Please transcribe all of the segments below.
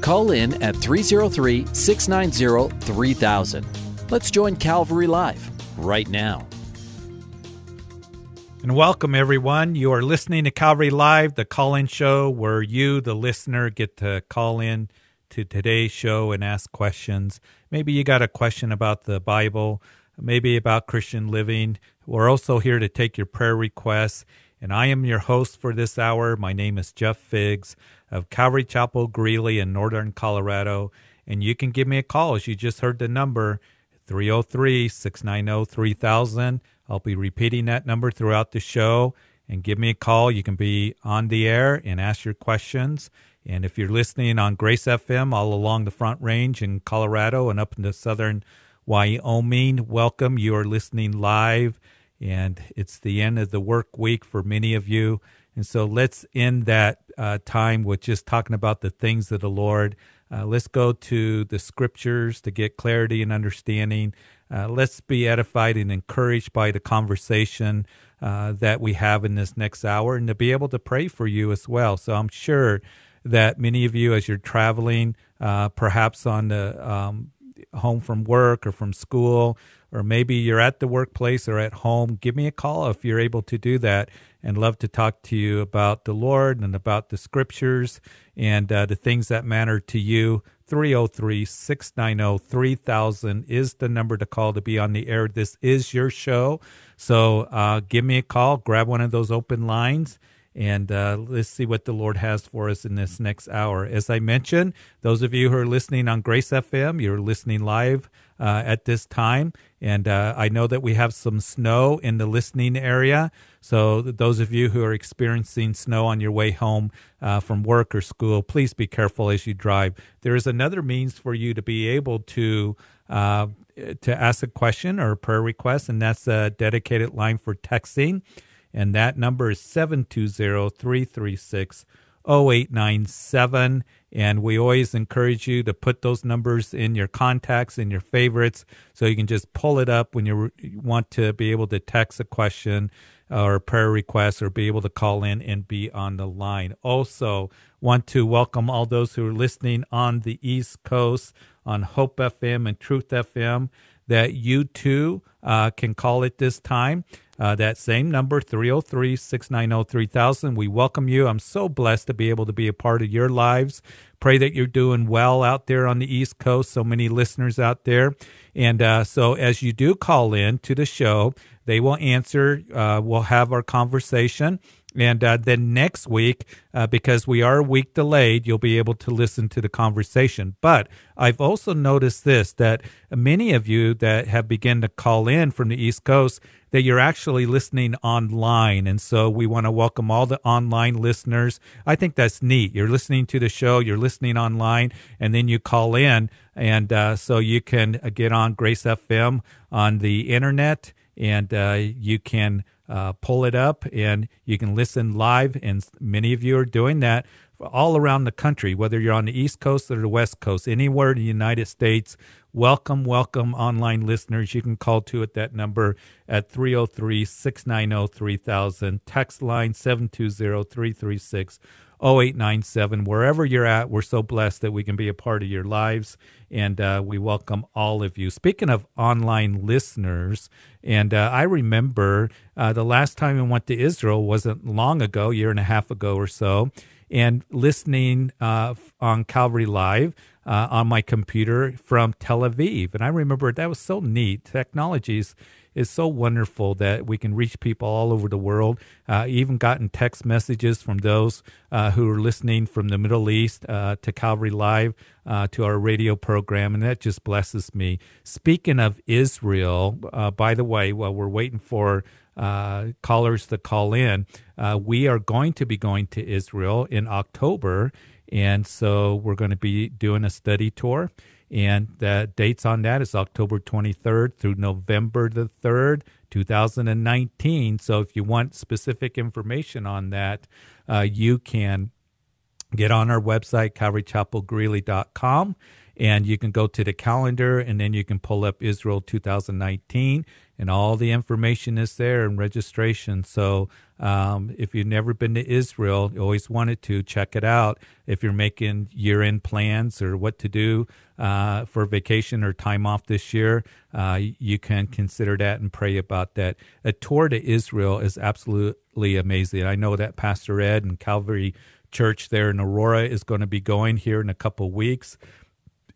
Call in at 303 690 3000. Let's join Calvary Live right now. And welcome, everyone. You are listening to Calvary Live, the call in show where you, the listener, get to call in to today's show and ask questions. Maybe you got a question about the Bible, maybe about Christian living. We're also here to take your prayer requests. And I am your host for this hour. My name is Jeff Figs of Calvary Chapel, Greeley in Northern Colorado. And you can give me a call, as you just heard the number, 303 690 3000. I'll be repeating that number throughout the show. And give me a call. You can be on the air and ask your questions. And if you're listening on Grace FM all along the Front Range in Colorado and up into southern Wyoming, welcome. You are listening live, and it's the end of the work week for many of you. And so let's end that uh, time with just talking about the things of the Lord. Uh, let's go to the scriptures to get clarity and understanding. Uh, let's be edified and encouraged by the conversation uh, that we have in this next hour and to be able to pray for you as well. So I'm sure that many of you, as you're traveling, uh, perhaps on the um, home from work or from school, or maybe you're at the workplace or at home, give me a call if you're able to do that and love to talk to you about the Lord and about the scriptures and uh, the things that matter to you. 303 690 3000 is the number to call to be on the air. This is your show. So uh, give me a call, grab one of those open lines and uh, let's see what the Lord has for us in this next hour. As I mentioned, those of you who are listening on Grace FM, you're listening live uh, at this time. And uh, I know that we have some snow in the listening area. So, those of you who are experiencing snow on your way home uh, from work or school, please be careful as you drive. There is another means for you to be able to. Uh, to ask a question or a prayer request, and that's a dedicated line for texting and that number is 720-336-0897 and we always encourage you to put those numbers in your contacts in your favorites so you can just pull it up when you want to be able to text a question or prayer request or be able to call in and be on the line. Also want to welcome all those who are listening on the east coast on hope fm and truth fm that you too uh, can call at this time uh, that same number, 303 690 3000. We welcome you. I'm so blessed to be able to be a part of your lives. Pray that you're doing well out there on the East Coast. So many listeners out there. And uh, so as you do call in to the show, they will answer. Uh, we'll have our conversation. And uh, then next week, uh, because we are a week delayed, you'll be able to listen to the conversation. But I've also noticed this that many of you that have begun to call in from the East Coast, that you're actually listening online. And so we want to welcome all the online listeners. I think that's neat. You're listening to the show, you're listening online, and then you call in. And uh, so you can uh, get on Grace FM on the internet and uh, you can uh, pull it up and you can listen live. And many of you are doing that all around the country, whether you're on the East Coast or the West Coast, anywhere in the United States. Welcome, welcome, online listeners. You can call to at that number at 303 690 3000. Text line 720 336 0897. Wherever you're at, we're so blessed that we can be a part of your lives, and uh, we welcome all of you. Speaking of online listeners, and uh, I remember uh, the last time I went to Israel wasn't long ago, year and a half ago or so, and listening uh, on Calvary Live. Uh, on my computer from Tel Aviv. And I remember that was so neat. Technologies is so wonderful that we can reach people all over the world. Uh, even gotten text messages from those uh, who are listening from the Middle East uh, to Calvary Live uh, to our radio program, and that just blesses me. Speaking of Israel, uh, by the way, while we're waiting for uh, callers to call in, we are going to be going to Israel in October And so we're going to be doing a study tour. And the dates on that is October 23rd through November the 3rd, 2019. So if you want specific information on that, uh, you can get on our website, calvarychapelgreeley.com, and you can go to the calendar and then you can pull up Israel 2019 and all the information is there and registration. So um, if you've never been to Israel, you always wanted to check it out. If you're making year-end plans or what to do uh, for vacation or time off this year, uh, you can consider that and pray about that. A tour to Israel is absolutely amazing. I know that Pastor Ed and Calvary Church there in Aurora is going to be going here in a couple weeks.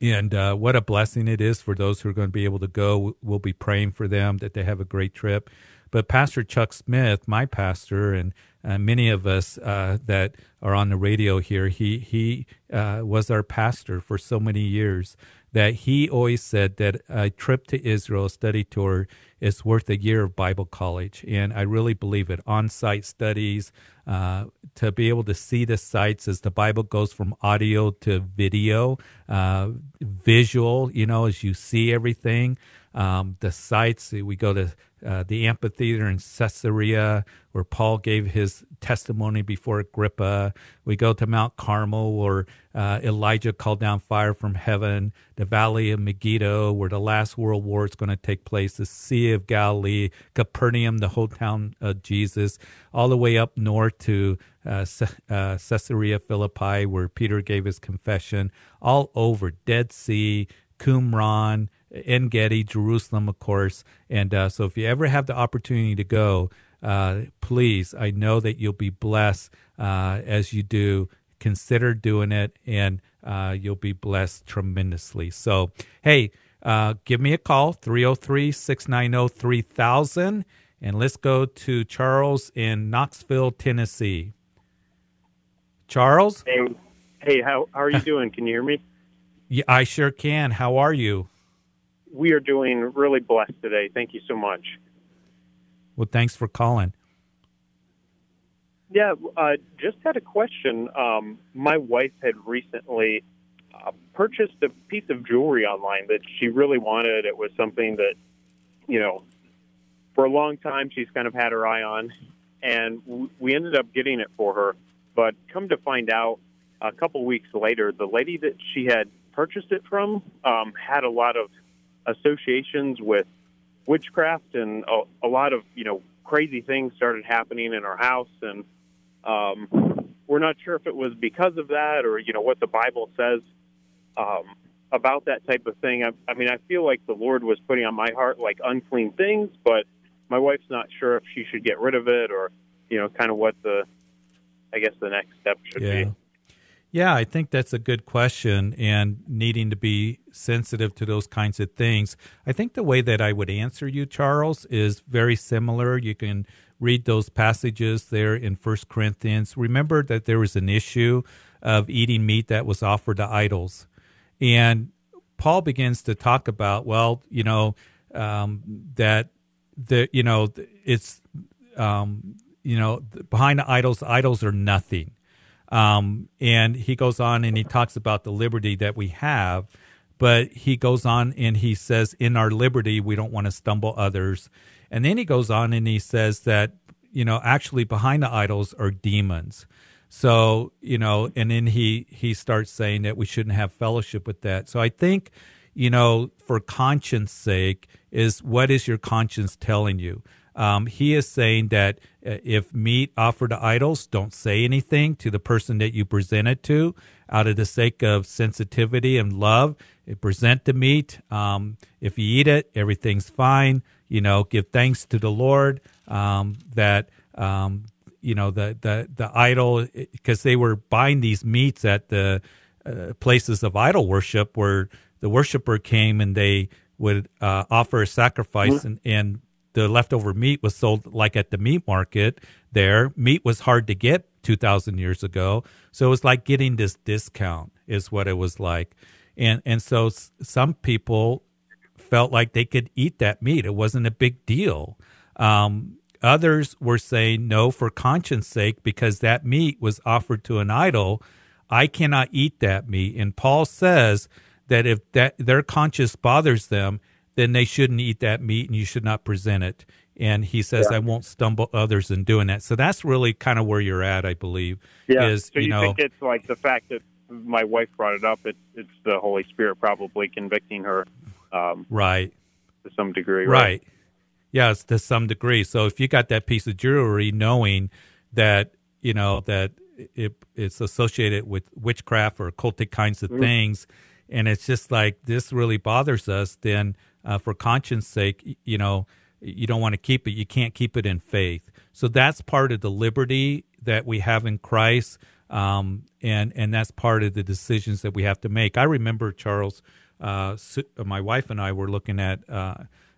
And uh, what a blessing it is for those who are going to be able to go. We'll be praying for them that they have a great trip. But Pastor Chuck Smith, my pastor, and uh, many of us uh, that are on the radio here, he he uh, was our pastor for so many years that he always said that a trip to Israel, a study tour, is worth a year of Bible college, and I really believe it. On-site studies, uh, to be able to see the sites as the Bible goes from audio to video, uh, visual. You know, as you see everything um, the sites. We go to uh, the amphitheater in Caesarea, where Paul gave his testimony before Agrippa. We go to Mount Carmel, where uh, Elijah called down fire from heaven. The Valley of Megiddo, where the last World War is going to take place. The Sea of Galilee, Capernaum, the whole town of Jesus, all the way up north to uh, uh Caesarea Philippi, where Peter gave his confession. All over Dead Sea, Qumran. En Gedi, Jerusalem, of course. And uh, so if you ever have the opportunity to go, uh, please, I know that you'll be blessed uh, as you do. Consider doing it, and uh, you'll be blessed tremendously. So, hey, uh, give me a call, 303 690 3000. And let's go to Charles in Knoxville, Tennessee. Charles? Hey, hey how, how are you doing? Can you hear me? Yeah, I sure can. How are you? We are doing really blessed today. Thank you so much. Well, thanks for calling. Yeah, uh, just had a question. Um, my wife had recently uh, purchased a piece of jewelry online that she really wanted. It was something that, you know, for a long time she's kind of had her eye on, and w- we ended up getting it for her. But come to find out, a couple weeks later, the lady that she had purchased it from um, had a lot of associations with witchcraft and a, a lot of you know crazy things started happening in our house. And um, we're not sure if it was because of that or you know what the bible says um, about that type of thing. I, I mean i feel like the lord was putting on my heart like unclean things but my wife's not sure if she should get rid of it or you know kind of what the i guess the next step should yeah. be yeah, I think that's a good question and needing to be sensitive to those kinds of things. I think the way that I would answer you, Charles, is very similar. You can read those passages there in First Corinthians. Remember that there was an issue of eating meat that was offered to idols. And Paul begins to talk about, well, you know, um, that the you know it's um, you know behind the idols, idols are nothing um, and he goes on and he talks about the liberty that we have, but he goes on and he says, in our liberty, we don't want to stumble others. And then he goes on and he says that, you know, actually behind the idols are demons. So, you know, and then he, he starts saying that we shouldn't have fellowship with that. So I think, you know, for conscience sake, is what is your conscience telling you? Um, he is saying that uh, if meat offered to idols, don't say anything to the person that you present it to out of the sake of sensitivity and love. Present the meat. Um, if you eat it, everything's fine. You know, give thanks to the Lord um, that um, you know the the the idol because they were buying these meats at the uh, places of idol worship where the worshiper came and they would uh, offer a sacrifice mm-hmm. and, and the leftover meat was sold like at the meat market there. Meat was hard to get 2,000 years ago. So it was like getting this discount, is what it was like. And, and so some people felt like they could eat that meat. It wasn't a big deal. Um, others were saying no for conscience sake because that meat was offered to an idol. I cannot eat that meat. And Paul says that if that their conscience bothers them, then they shouldn't eat that meat and you should not present it. And he says, yeah. I won't stumble others in doing that. So that's really kind of where you're at, I believe. Yeah. Is, so you, you know, think it's like the fact that my wife brought it up, it's, it's the Holy Spirit probably convicting her. Um, right. To some degree. Right. right. Yes, to some degree. So if you got that piece of jewelry knowing that, you know, that it, it's associated with witchcraft or occultic kinds of mm-hmm. things, and it's just like this really bothers us, then uh, for conscience sake, you know, you don't want to keep it. You can't keep it in faith. So that's part of the liberty that we have in Christ, um, and and that's part of the decisions that we have to make. I remember Charles, uh, my wife and I were looking at uh,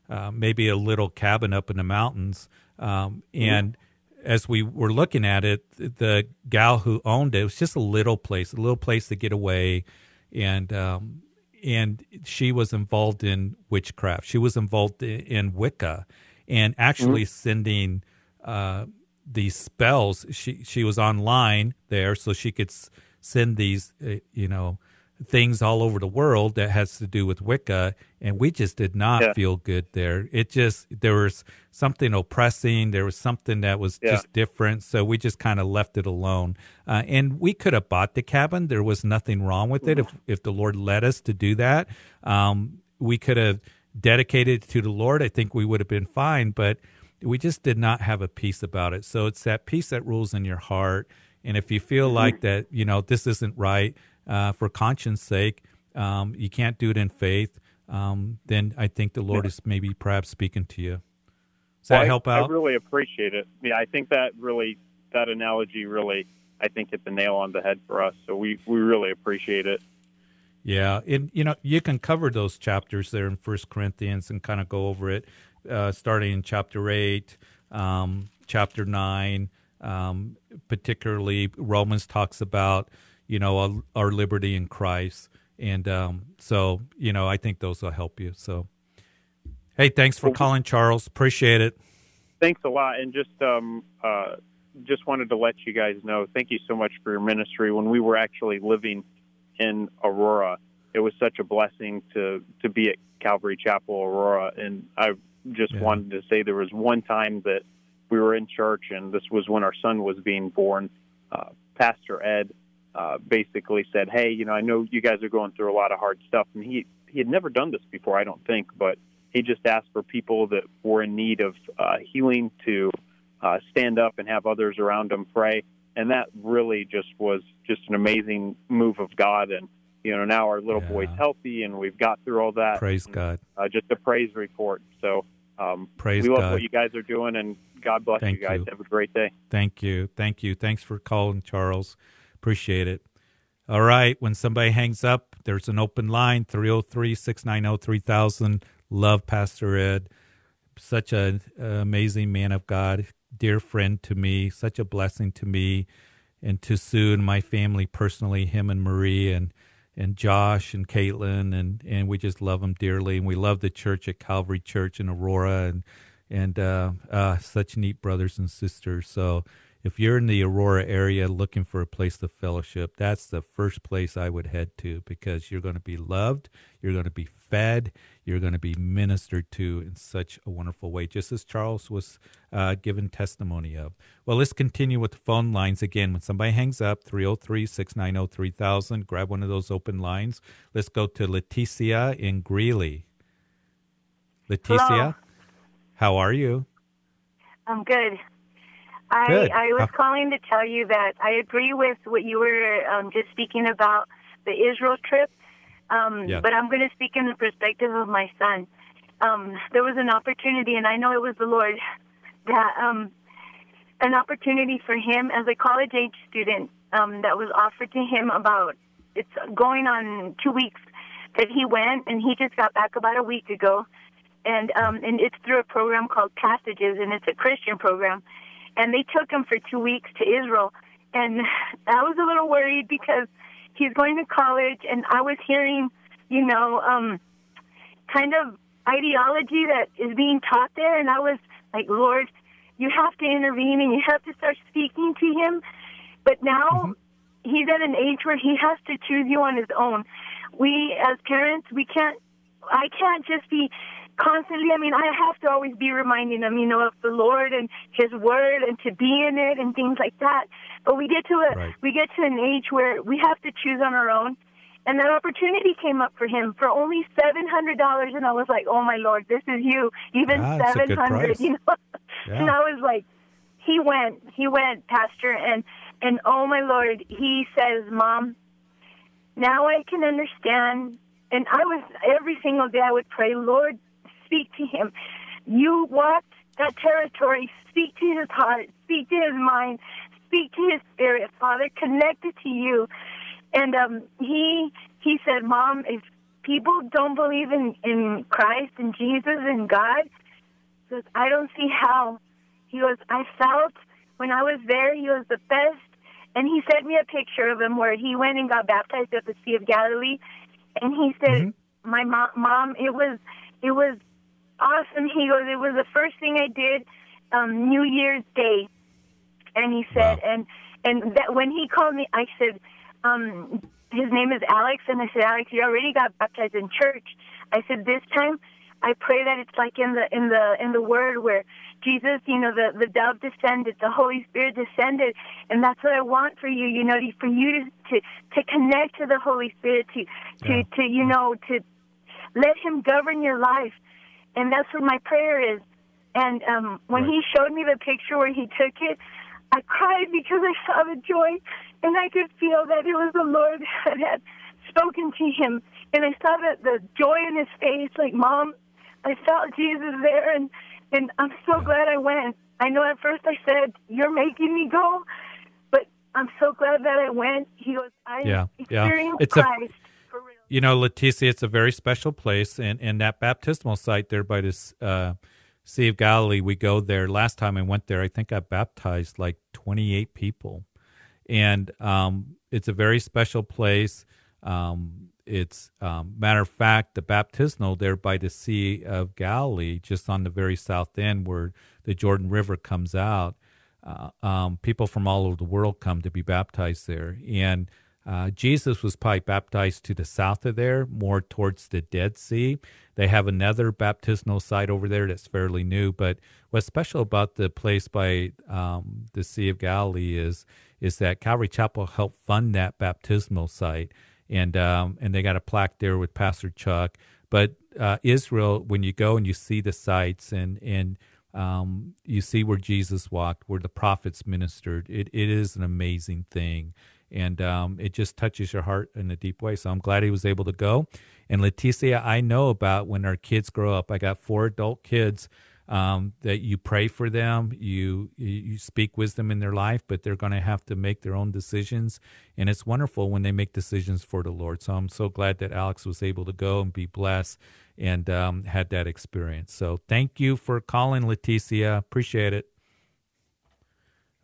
uh, maybe a little cabin up in the mountains, um, and. As we were looking at it, the gal who owned it, it was just a little place, a little place to get away, and um, and she was involved in witchcraft. She was involved in Wicca, and actually mm-hmm. sending uh, these spells. She she was online there, so she could send these, uh, you know, things all over the world that has to do with Wicca, and we just did not yeah. feel good there. It just there was something oppressing. There was something that was yeah. just different, so we just kind of left it alone. Uh, and we could have bought the cabin. There was nothing wrong with it if if the Lord led us to do that. Um, we could have dedicated to the Lord. I think we would have been fine, but we just did not have a peace about it. So it's that peace that rules in your heart. And if you feel mm-hmm. like that, you know, this isn't right, uh, for conscience sake, um, you can't do it in faith, um, then I think the Lord yeah. is maybe perhaps speaking to you. Does well, that help out? I really appreciate it. Yeah, I think that really that analogy really I think hit the nail on the head for us. So we we really appreciate it. Yeah, and you know you can cover those chapters there in First Corinthians and kind of go over it, uh, starting in chapter eight, um, chapter nine, um, particularly Romans talks about you know, our, our liberty in Christ. And um, so, you know, I think those will help you. So, hey, thanks for calling, Charles. Appreciate it. Thanks a lot. And just, um, uh, just wanted to let you guys know, thank you so much for your ministry. When we were actually living in Aurora, it was such a blessing to to be at Calvary Chapel Aurora, and I just yeah. wanted to say there was one time that we were in church, and this was when our son was being born. Uh, Pastor Ed uh, basically said, "Hey, you know, I know you guys are going through a lot of hard stuff," and he he had never done this before, I don't think, but he just asked for people that were in need of uh, healing to uh, stand up and have others around them pray, and that really just was just an amazing move of God, and you know, now our little yeah. boy's healthy, and we've got through all that. Praise and, God! Uh, just a praise report. So, um, praise we love God. what you guys are doing, and God bless Thank you guys. You. Have a great day. Thank you. Thank you. Thanks for calling, Charles. Appreciate it. All right. When somebody hangs up, there's an open line 303 690 3000. Love Pastor Ed. Such an amazing man of God, dear friend to me, such a blessing to me and to Sue and my family personally, him and Marie and and Josh and Caitlin and and we just love them dearly and we love the church at Calvary Church in Aurora and and uh, uh, such neat brothers and sisters. So if you're in the Aurora area looking for a place to fellowship, that's the first place I would head to because you're going to be loved, you're going to be fed, you're going to be ministered to in such a wonderful way, just as Charles was uh, given testimony of. Well, let's continue with the phone lines again. When somebody hangs up, 303 690 3000, grab one of those open lines. Let's go to Leticia in Greeley. Leticia, Hello. how are you? I'm good. I, I was calling to tell you that I agree with what you were um, just speaking about the Israel trip, um, yeah. but I'm going to speak in the perspective of my son. Um, there was an opportunity, and I know it was the Lord, that um, an opportunity for him as a college age student um, that was offered to him about it's going on two weeks that he went, and he just got back about a week ago, and um, and it's through a program called Passages, and it's a Christian program and they took him for two weeks to Israel. And I was a little worried because he's going to college, and I was hearing, you know, um, kind of ideology that is being taught there, and I was like, Lord, you have to intervene and you have to start speaking to him. But now, mm-hmm. he's at an age where he has to choose you on his own. We as parents, we can't. I can't just be constantly. I mean, I have to always be reminding them, you know, of the Lord and His Word and to be in it and things like that. But we get to a right. we get to an age where we have to choose on our own. And that opportunity came up for him for only seven hundred dollars, and I was like, "Oh my Lord, this is you! Even seven hundred, you know." Yeah. and I was like, "He went, he went, Pastor," and and oh my Lord, he says, Mom, now I can understand. And I was, every single day I would pray, Lord, speak to him. You walked that territory. Speak to his heart. Speak to his mind. Speak to his spirit, Father. Connect it to you. And um, he he said, Mom, if people don't believe in in Christ and Jesus and God, says I don't see how. He goes, I felt when I was there, he was the best and he sent me a picture of him where he went and got baptized at the Sea of Galilee. And he said, mm-hmm. "My mom, mom, it was, it was awesome." He goes, "It was the first thing I did, um, New Year's Day." And he said, wow. and and that when he called me, I said, um, "His name is Alex." And I said, "Alex, you already got baptized in church." I said, "This time, I pray that it's like in the in the in the Word where." Jesus, you know, the, the dove descended, the Holy Spirit descended, and that's what I want for you, you know, for you to, to, to connect to the Holy Spirit, to, to, yeah. to, you know, to let Him govern your life. And that's what my prayer is. And um, when right. He showed me the picture where He took it, I cried because I saw the joy, and I could feel that it was the Lord that had spoken to him. And I saw that the joy in his face, like, Mom, I felt Jesus there, and and I'm so yeah. glad I went. I know at first I said, You're making me go, but I'm so glad that I went. He goes, I yeah, experienced yeah. It's Christ. A, you know, Leticia, it's a very special place, and, and that baptismal site there by this uh, Sea of Galilee, we go there. Last time I went there, I think I baptized like 28 people, and um, it's a very special place. Um, it's um, matter of fact the baptismal there by the Sea of Galilee, just on the very south end where the Jordan River comes out. Uh, um, people from all over the world come to be baptized there, and uh, Jesus was probably baptized to the south of there, more towards the Dead Sea. They have another baptismal site over there that's fairly new. But what's special about the place by um, the Sea of Galilee is is that Calvary Chapel helped fund that baptismal site and um, and they got a plaque there with Pastor Chuck. But uh, Israel, when you go and you see the sites and and um, you see where Jesus walked, where the prophets ministered, it, it is an amazing thing. And um, it just touches your heart in a deep way. So I'm glad he was able to go. And Leticia, I know about when our kids grow up. I got four adult kids um, that you pray for them, you you speak wisdom in their life, but they're going to have to make their own decisions, and it's wonderful when they make decisions for the Lord. So I'm so glad that Alex was able to go and be blessed and um, had that experience. So thank you for calling, Leticia. Appreciate it.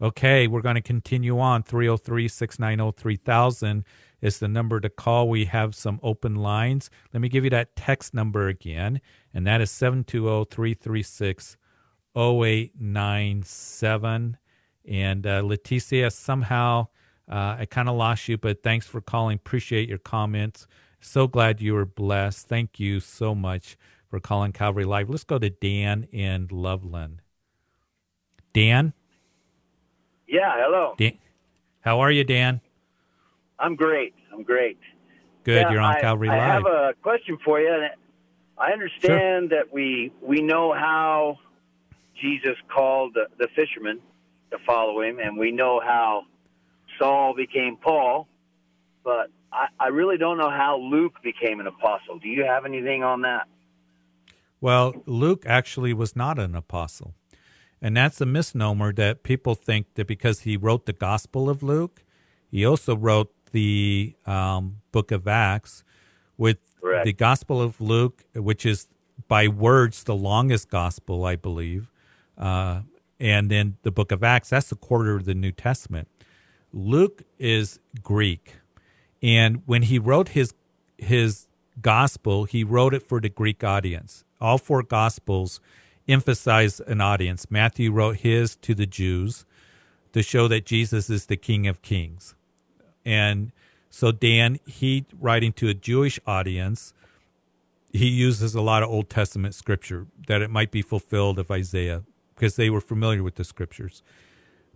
Okay, we're going to continue on. 303 690 3000 is the number to call. We have some open lines. Let me give you that text number again, and that is 720 336 0897. And uh, Leticia, somehow uh, I kind of lost you, but thanks for calling. Appreciate your comments. So glad you were blessed. Thank you so much for calling Calvary Live. Let's go to Dan in Loveland. Dan? Yeah, hello. Dan, how are you, Dan? I'm great. I'm great. Good. Yeah, You're on I, Calvary Live. I have a question for you. I understand sure. that we we know how Jesus called the, the fishermen to follow him, and we know how Saul became Paul, but I, I really don't know how Luke became an apostle. Do you have anything on that? Well, Luke actually was not an apostle. And that's a misnomer that people think that because he wrote the Gospel of Luke, he also wrote the um, book of Acts with Correct. the Gospel of Luke, which is by words the longest gospel, I believe. Uh, and then the book of Acts, that's a quarter of the New Testament. Luke is Greek. And when he wrote his his gospel, he wrote it for the Greek audience. All four gospels emphasize an audience. Matthew wrote his to the Jews to show that Jesus is the King of Kings and so Dan, he writing to a Jewish audience, he uses a lot of Old Testament scripture that it might be fulfilled of Isaiah because they were familiar with the scriptures.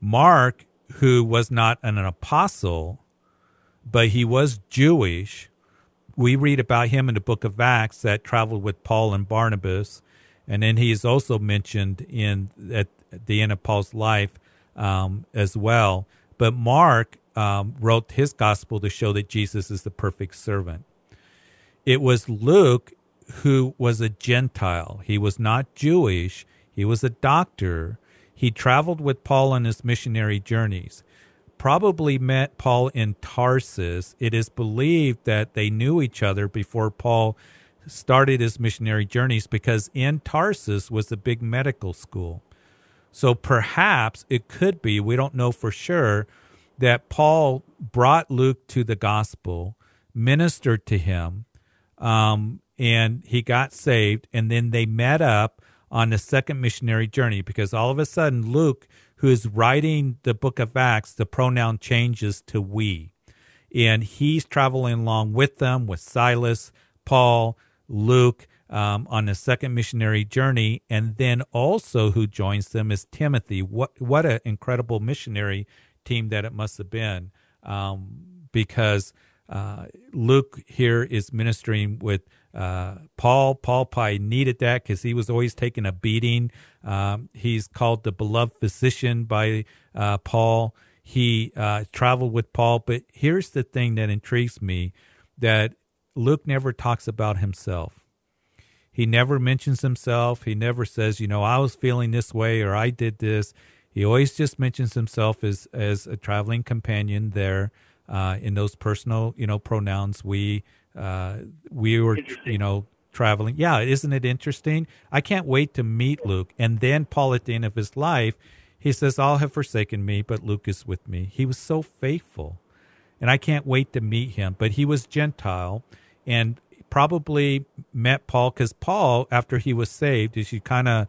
Mark, who was not an apostle, but he was Jewish, we read about him in the book of Acts that traveled with Paul and Barnabas. And then he is also mentioned in at the end of Paul's life um, as well. But Mark um, wrote his gospel to show that Jesus is the perfect servant. It was Luke who was a Gentile. He was not Jewish. He was a doctor. He traveled with Paul on his missionary journeys. Probably met Paul in Tarsus. It is believed that they knew each other before Paul started his missionary journeys because in Tarsus was a big medical school. So perhaps it could be, we don't know for sure, that Paul brought Luke to the gospel, ministered to him, um, and he got saved. And then they met up on the second missionary journey because all of a sudden, Luke, who is writing the book of Acts, the pronoun changes to we. And he's traveling along with them, with Silas, Paul, Luke, um, on the second missionary journey, and then also who joins them is Timothy. What what an incredible missionary team that it must have been um, because uh, Luke here is ministering with uh, Paul. Paul probably needed that because he was always taking a beating. Um, he's called the beloved physician by uh, Paul. He uh, traveled with Paul. But here's the thing that intrigues me that Luke never talks about himself. He never mentions himself. He never says, you know, I was feeling this way or I did this. He always just mentions himself as as a traveling companion there uh, in those personal, you know, pronouns. We uh, we were, you know, traveling. Yeah, isn't it interesting? I can't wait to meet Luke. And then Paul, at the end of his life, he says, "All have forsaken me, but Luke is with me." He was so faithful, and I can't wait to meet him. But he was Gentile, and probably met Paul because Paul, after he was saved, as you kind of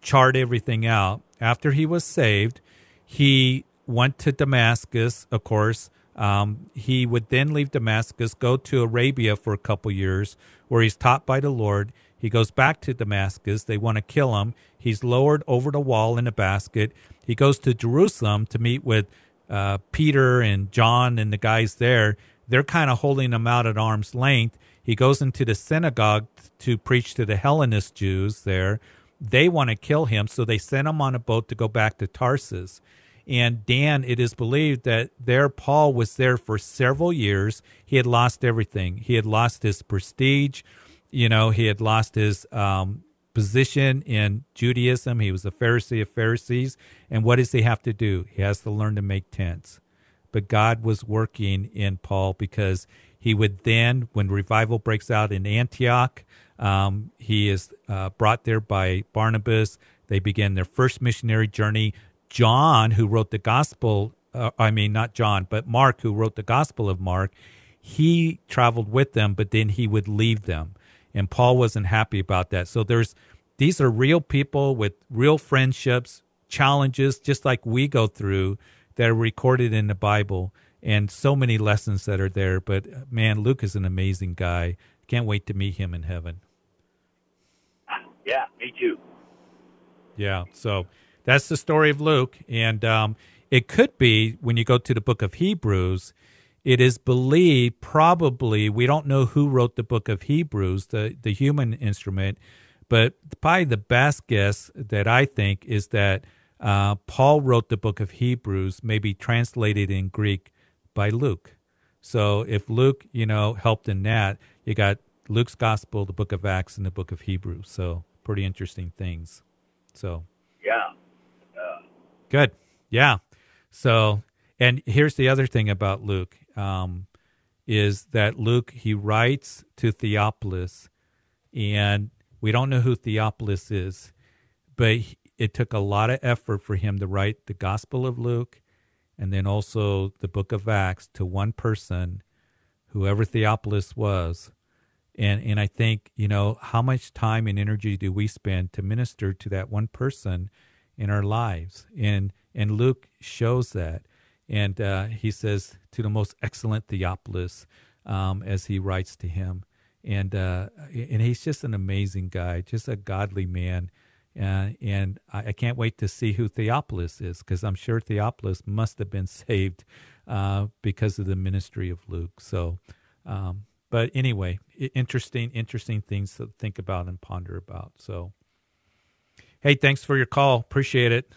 chart everything out, after he was saved, he went to Damascus, of course. Um, he would then leave Damascus, go to Arabia for a couple years, where he's taught by the Lord. He goes back to Damascus. They want to kill him. He's lowered over the wall in a basket. He goes to Jerusalem to meet with uh, Peter and John and the guys there. They're kind of holding him out at arm's length. He goes into the synagogue to preach to the Hellenist Jews there they want to kill him, so they send him on a boat to go back to Tarsus. And Dan, it is believed that there Paul was there for several years. He had lost everything. He had lost his prestige. You know, he had lost his um, position in Judaism. He was a Pharisee of Pharisees. And what does he have to do? He has to learn to make tents. But God was working in Paul because he would then, when revival breaks out in Antioch, um, he is uh, brought there by Barnabas. They begin their first missionary journey. John, who wrote the gospel, uh, I mean, not John, but Mark, who wrote the gospel of Mark, he traveled with them, but then he would leave them. And Paul wasn't happy about that. So there's these are real people with real friendships, challenges, just like we go through that are recorded in the Bible and so many lessons that are there. But man, Luke is an amazing guy. Can't wait to meet him in heaven. Yeah, me too. Yeah, so that's the story of Luke, and um, it could be when you go to the book of Hebrews. It is believed, probably, we don't know who wrote the book of Hebrews, the, the human instrument, but probably the best guess that I think is that uh, Paul wrote the book of Hebrews, maybe translated in Greek by Luke. So if Luke, you know, helped in that, you got Luke's gospel, the book of Acts, and the book of Hebrews. So pretty interesting things. So yeah, uh, good. Yeah. So and here's the other thing about Luke um, is that Luke he writes to Theophilus, and we don't know who Theophilus is, but he, it took a lot of effort for him to write the Gospel of Luke and then also the book of Acts to one person, whoever Theophilus was, and and I think you know how much time and energy do we spend to minister to that one person in our lives, and and Luke shows that, And uh, he says, To the most excellent Theophilus, um, as he writes to him. And, uh, and he's just an amazing guy, just a godly man. Uh, and I, I, can't wait to see who Theophilus is because I'm sure Theophilus must have been saved uh, because of the ministry of Luke. So, um, but anyway, interesting, interesting things to think about and ponder about. So, hey, thanks for your call. Appreciate it.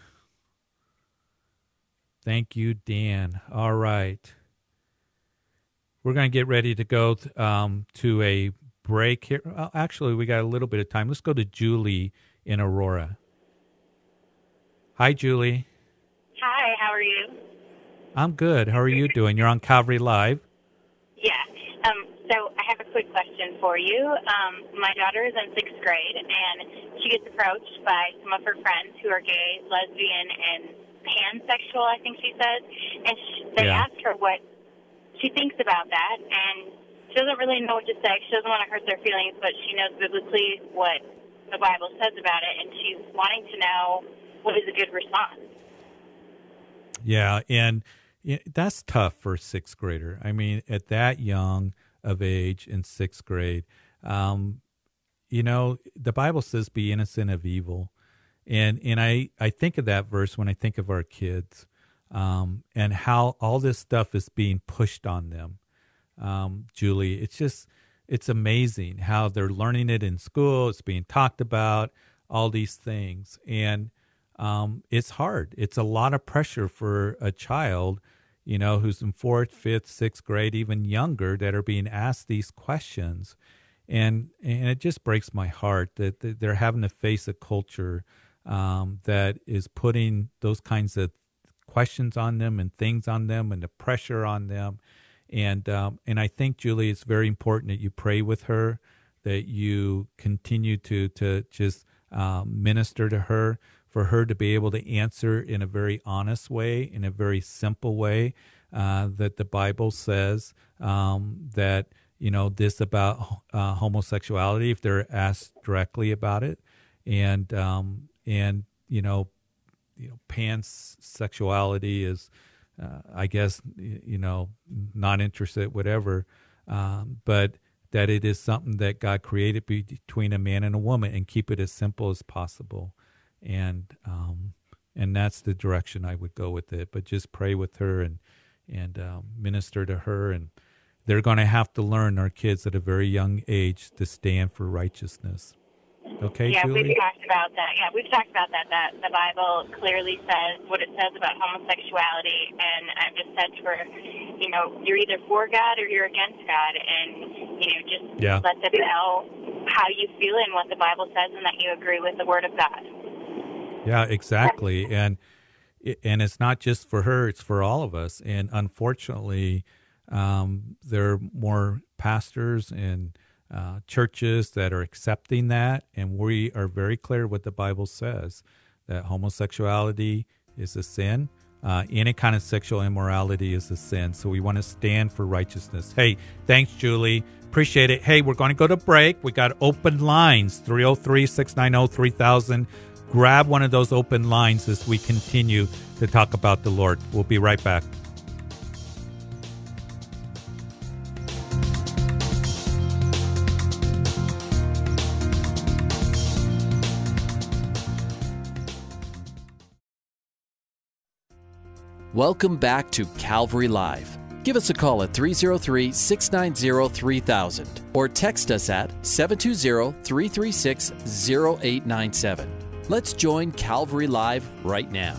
Thank you, Dan. All right. We're going to get ready to go um, to a break here. Actually, we got a little bit of time. Let's go to Julie in Aurora. Hi, Julie. Hi, how are you? I'm good. How are you doing? You're on Calvary Live. Yeah. Um, so I have a quick question for you. Um, my daughter is in sixth grade, and she gets approached by some of her friends who are gay, lesbian, and pansexual. I think she says, and she, they yeah. ask her what she thinks about that, and she doesn't really know what to say. She doesn't want to hurt their feelings, but she knows biblically what the Bible says about it, and she's wanting to know what is a good response. Yeah, and that's tough for a sixth grader. I mean, at that young of age in sixth grade, um, you know, the Bible says, "Be innocent of evil," and and I I think of that verse when I think of our kids, um, and how all this stuff is being pushed on them. Um, Julie, it's just it's amazing how they're learning it in school. It's being talked about, all these things. And um, it's hard. It's a lot of pressure for a child, you know, who's in fourth, fifth, sixth grade, even younger, that are being asked these questions. And, and it just breaks my heart that, they're having to face a culture um, that is putting those kinds of questions on them and things on them and the pressure on them and um, and I think Julie, it's very important that you pray with her, that you continue to to just um, minister to her, for her to be able to answer in a very honest way, in a very simple way, uh, that the Bible says um, that you know this about uh, homosexuality if they're asked directly about it, and um, and you know you know pansexuality is uh, I guess you know not interested, whatever. Um, but that it is something that God created between a man and a woman, and keep it as simple as possible. And um, and that's the direction I would go with it. But just pray with her and and um, minister to her, and they're going to have to learn our kids at a very young age to stand for righteousness. Okay, yeah, Julie? we've talked about that. Yeah, we've talked about that. That the Bible clearly says what it says about homosexuality, and I've just said to her, you know, you're either for God or you're against God, and you know, just yeah. let them know how you feel and what the Bible says, and that you agree with the Word of God. Yeah, exactly, and and it's not just for her; it's for all of us. And unfortunately, um, there are more pastors and uh, churches that are accepting that, and we are very clear what the Bible says that homosexuality is a sin. Uh, any kind of sexual immorality is a sin. So we want to stand for righteousness. Hey, thanks, Julie. Appreciate it. Hey, we're going to go to break. We got open lines 303 690 3000. Grab one of those open lines as we continue to talk about the Lord. We'll be right back. Welcome back to Calvary Live. Give us a call at 303 690 3000 or text us at 720 336 0897. Let's join Calvary Live right now.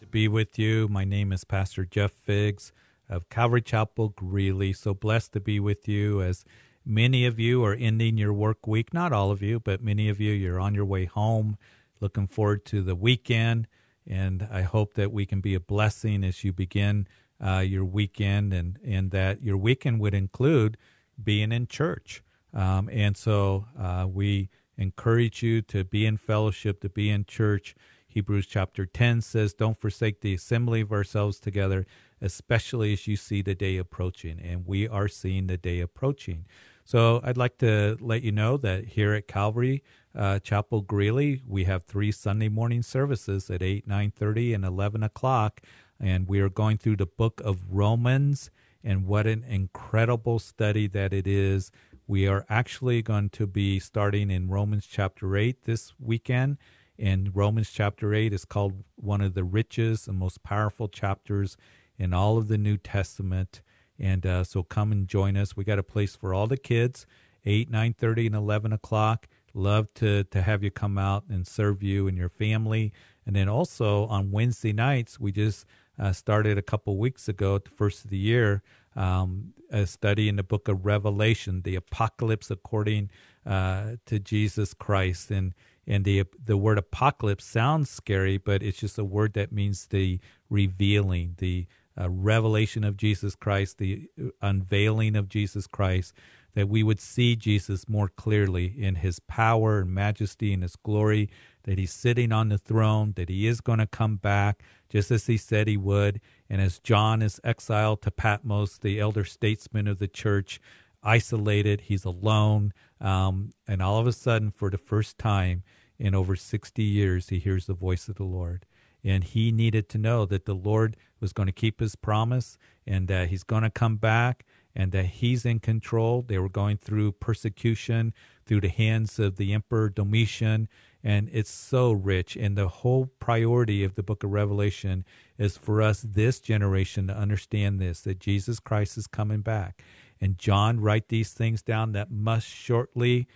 To be with you, my name is Pastor Jeff Figs of Calvary Chapel Greeley. So blessed to be with you as Many of you are ending your work week. Not all of you, but many of you, you're on your way home, looking forward to the weekend. And I hope that we can be a blessing as you begin uh, your weekend and, and that your weekend would include being in church. Um, and so uh, we encourage you to be in fellowship, to be in church. Hebrews chapter 10 says, Don't forsake the assembly of ourselves together, especially as you see the day approaching. And we are seeing the day approaching. So I'd like to let you know that here at Calvary uh, Chapel Greeley, we have three Sunday morning services at 8, 9.30, and 11 o'clock. And we are going through the book of Romans, and what an incredible study that it is. We are actually going to be starting in Romans chapter 8 this weekend. And Romans chapter 8 is called one of the richest and most powerful chapters in all of the New Testament. And uh, so come and join us. We got a place for all the kids, 8, 9.30, and 11 o'clock. Love to, to have you come out and serve you and your family. And then also on Wednesday nights, we just uh, started a couple weeks ago, the first of the year, um, a study in the book of Revelation, the apocalypse according uh, to Jesus Christ. And and the the word apocalypse sounds scary, but it's just a word that means the revealing, the uh, revelation of Jesus Christ, the unveiling of Jesus Christ, that we would see Jesus more clearly in his power and majesty and his glory, that he's sitting on the throne, that he is going to come back just as he said he would. And as John is exiled to Patmos, the elder statesman of the church, isolated, he's alone. Um, and all of a sudden, for the first time in over 60 years, he hears the voice of the Lord. And he needed to know that the Lord was going to keep his promise and that he's going to come back and that he's in control. They were going through persecution through the hands of the Emperor Domitian, and it's so rich. And the whole priority of the book of Revelation is for us, this generation, to understand this that Jesus Christ is coming back. And John write these things down that must shortly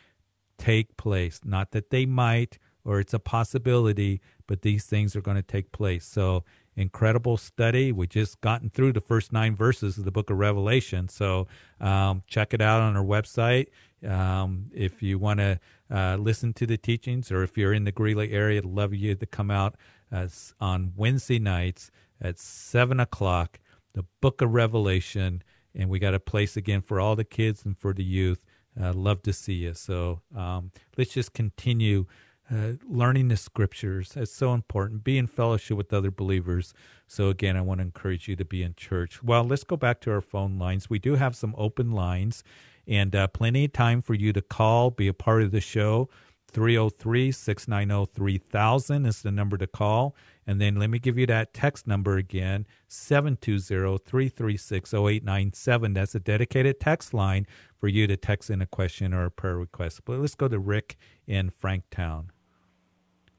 take place. Not that they might or it's a possibility, but these things are going to take place. So incredible study. We just gotten through the first nine verses of the book of Revelation. So um, check it out on our website. Um, if you want to uh, listen to the teachings or if you're in the Greeley area, I'd love you to come out uh, on Wednesday nights at 7 o'clock, the book of Revelation. And we got a place again for all the kids and for the youth. Uh, love to see you. So um, let's just continue uh, learning the scriptures is so important. Be in fellowship with other believers. So, again, I want to encourage you to be in church. Well, let's go back to our phone lines. We do have some open lines and uh, plenty of time for you to call, be a part of the show. 303 690 3000 is the number to call. And then let me give you that text number again 720 336 0897. That's a dedicated text line for you to text in a question or a prayer request. But let's go to Rick in Franktown.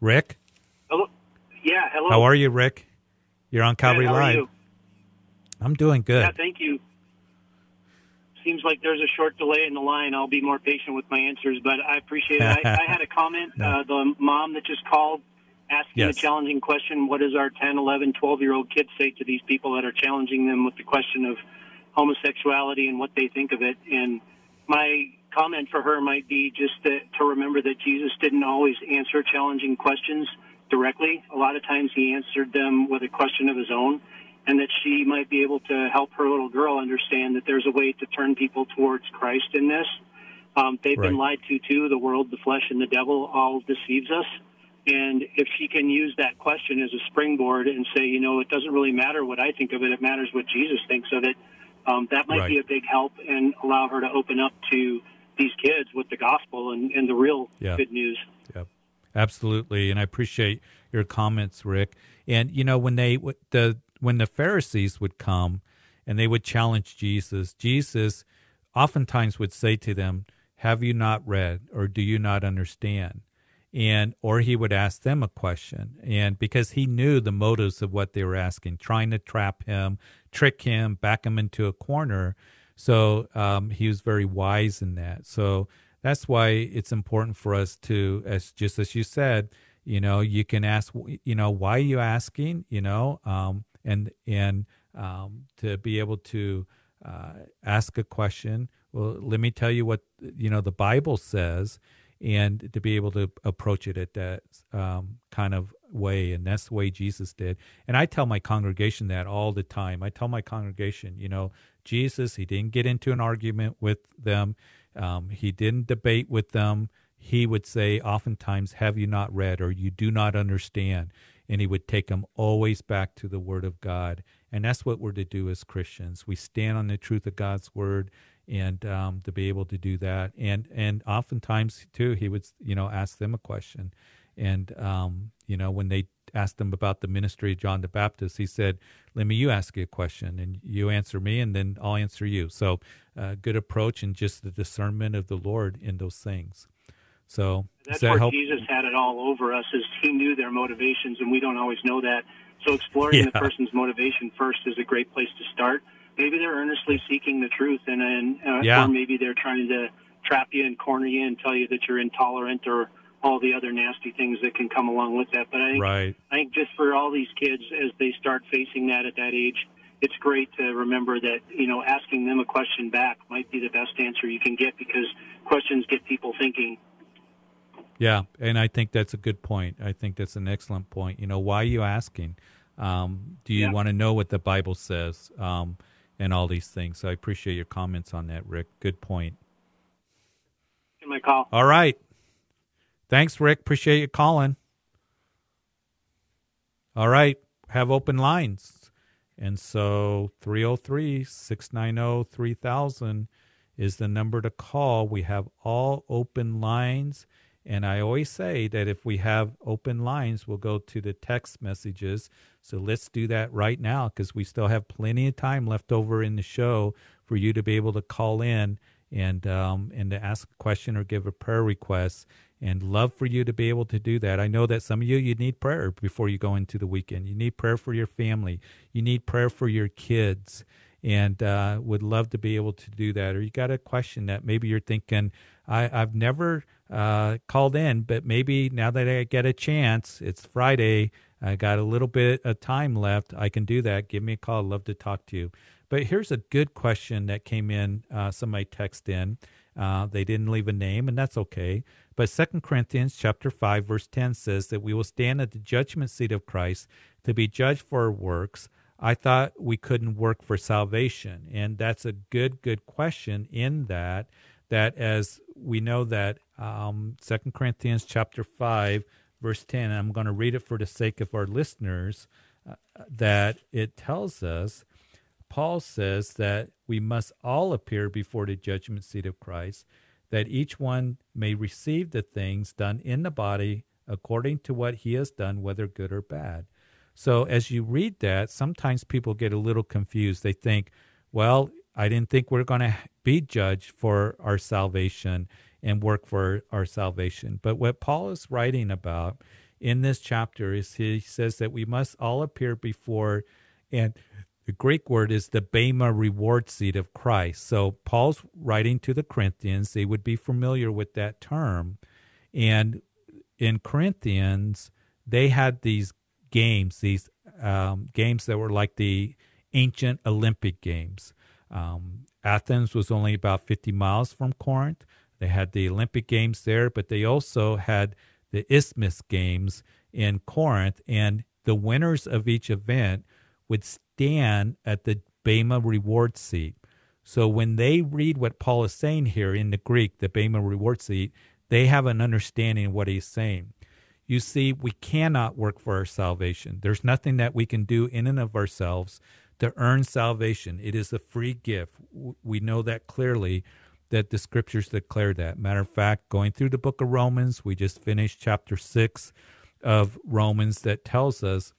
Rick? Hello. Yeah, hello. How are you, Rick? You're on Calvary good, Live. You? I'm doing good. Yeah, thank you. Seems like there's a short delay in the line. I'll be more patient with my answers, but I appreciate it. I, I had a comment. No. Uh, the mom that just called asking yes. a challenging question what does our 10, 11, 12 year old kids say to these people that are challenging them with the question of homosexuality and what they think of it? And my comment for her might be just to, to remember that Jesus didn't always answer challenging questions directly. A lot of times he answered them with a question of his own, and that she might be able to help her little girl understand that there's a way to turn people towards Christ in this. Um, they've right. been lied to too. The world, the flesh, and the devil all deceives us. And if she can use that question as a springboard and say, you know, it doesn't really matter what I think of it, it matters what Jesus thinks of it, um, that might right. be a big help and allow her to open up to these kids with the gospel and, and the real yeah. good news. Yeah, absolutely. And I appreciate your comments, Rick. And you know, when they the when the Pharisees would come and they would challenge Jesus, Jesus oftentimes would say to them, "Have you not read, or do you not understand?" and or he would ask them a question and because he knew the motives of what they were asking trying to trap him trick him back him into a corner so um, he was very wise in that. So that's why it's important for us to, as just as you said, you know, you can ask, you know, why are you asking, you know, um, and and um, to be able to uh, ask a question. Well, let me tell you what you know the Bible says, and to be able to approach it at that um, kind of way and that's the way jesus did and i tell my congregation that all the time i tell my congregation you know jesus. He didn't get into an argument with them. Um, he didn't debate with them. He would say oftentimes have you not read or you do not understand? And he would take them always back to the word of god. And that's what we're to do as Christians. We stand on the truth of God's word and um, to be able to do that. And and oftentimes too, he would you know ask them a question, and um, you know when they asked him about the ministry of John the Baptist, he said, "Let me you ask you a question, and you answer me, and then I'll answer you." So, uh, good approach and just the discernment of the Lord in those things. So that's that where help? Jesus had it all over us. Is he knew their motivations, and we don't always know that. So exploring yeah. the person's motivation first is a great place to start. Maybe they're earnestly seeking the truth, and, and uh, yeah. or maybe they're trying to trap you and corner you and tell you that you're intolerant or all the other nasty things that can come along with that. But I think, right. I think just for all these kids as they start facing that at that age, it's great to remember that you know asking them a question back might be the best answer you can get because questions get people thinking. Yeah, and I think that's a good point. I think that's an excellent point. You know, why are you asking? Um, do you Yeah. want to know what the Bible says um, and all these things? So I appreciate your comments on that, Rick. Good point. In my call. All right. Thanks, Rick. Appreciate you calling. All right. Have open lines. And so 303 690 3000 is the number to call. We have all open lines. And I always say that if we have open lines, we'll go to the text messages. So let's do that right now because we still have plenty of time left over in the show for you to be able to call in and um, and to ask a question or give a prayer request. And love for you to be able to do that. I know that some of you you need prayer before you go into the weekend. You need prayer for your family. You need prayer for your kids and uh, would love to be able to do that. Or you got a question that maybe you're thinking, I, I've never uh, called in, but maybe now that I get a chance, it's Friday, I got a little bit of time left, I can do that. Give me a call. I'd love to talk to you. But here's a good question that came in. Uh, somebody text in. Uh, they didn't leave a name, and that's okay. But Second Corinthians chapter five verse ten says that we will stand at the judgment seat of Christ to be judged for our works. I thought we couldn't work for salvation, and that's a good, good question. In that, that as we know that um, Second Corinthians chapter five verse ten, I'm going to read it for the sake of our listeners, uh, that it tells us. Paul says that we must all appear before the judgment seat of Christ, that each one may receive the things done in the body according to what he has done, whether good or bad. So as you read that, sometimes people get a little confused. They think, well, I didn't think we are going to be judged for our salvation and work for our salvation. But what Paul is writing about in this chapter is he says that we must all appear before, and the Greek word is the Bema reward seat of Christ. So Paul's writing to the Corinthians. They would be familiar with that term. And in Corinthians, they had these games, these um, games that were like the ancient Olympic Games. Um, Athens was only about 50 miles from Corinth. They had the Olympic Games there, but they also had the Isthmus Games in Corinth. And the winners of each event would stand at the Bema reward seat. So when they read what Paul is saying here in the Greek, the Bema reward seat, they have an understanding of what he's saying. You see, we cannot work for our salvation. There's nothing that we can do in and of ourselves to earn salvation. It is a free gift. We know that clearly that the scriptures declare that. Matter of fact, going through the book of Romans, we just finished chapter 6 of Romans that tells us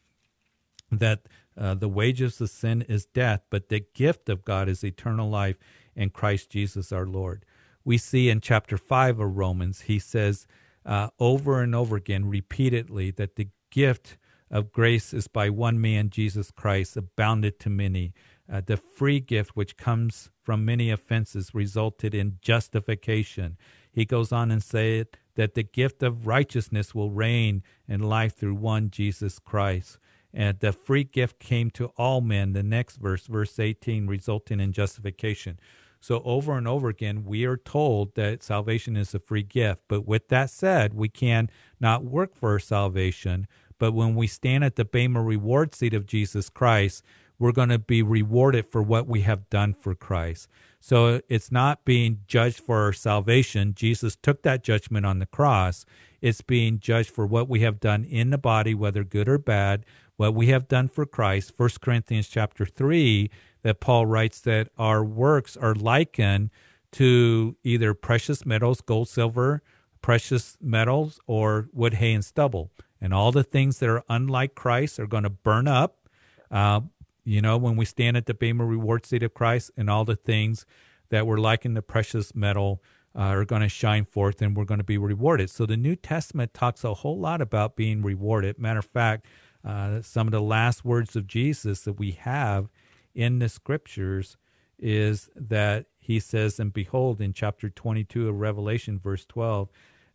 that uh, the wages of sin is death, but the gift of God is eternal life in Christ Jesus our Lord. We see in chapter 5 of Romans, he says uh, over and over again, repeatedly, that the gift of grace is by one man, Jesus Christ, abounded to many. Uh, the free gift which comes from many offenses resulted in justification. He goes on and said that the gift of righteousness will reign in life through one Jesus Christ. And the free gift came to all men. The next verse, verse 18, resulting in justification. So over and over again, we are told that salvation is a free gift. But with that said, we can not work for our salvation. But when we stand at the Bema reward seat of Jesus Christ, we're going to be rewarded for what we have done for Christ. So it's not being judged for our salvation. Jesus took that judgment on the cross. It's being judged for what we have done in the body, whether good or bad, what we have done for Christ. 1 Corinthians chapter 3 that Paul writes that our works are likened to either precious metals, gold, silver, precious metals, or wood, hay, and stubble. And all the things that are unlike Christ are going to burn up. Uh, you know, when we stand at the Bema reward seat of Christ, and all the things that were likened to precious metal uh, are going to shine forth and we're going to be rewarded. So the New Testament talks a whole lot about being rewarded. Matter of fact, uh, some of the last words of Jesus that we have in the scriptures is that he says, and behold, in chapter 22 of Revelation, verse 12,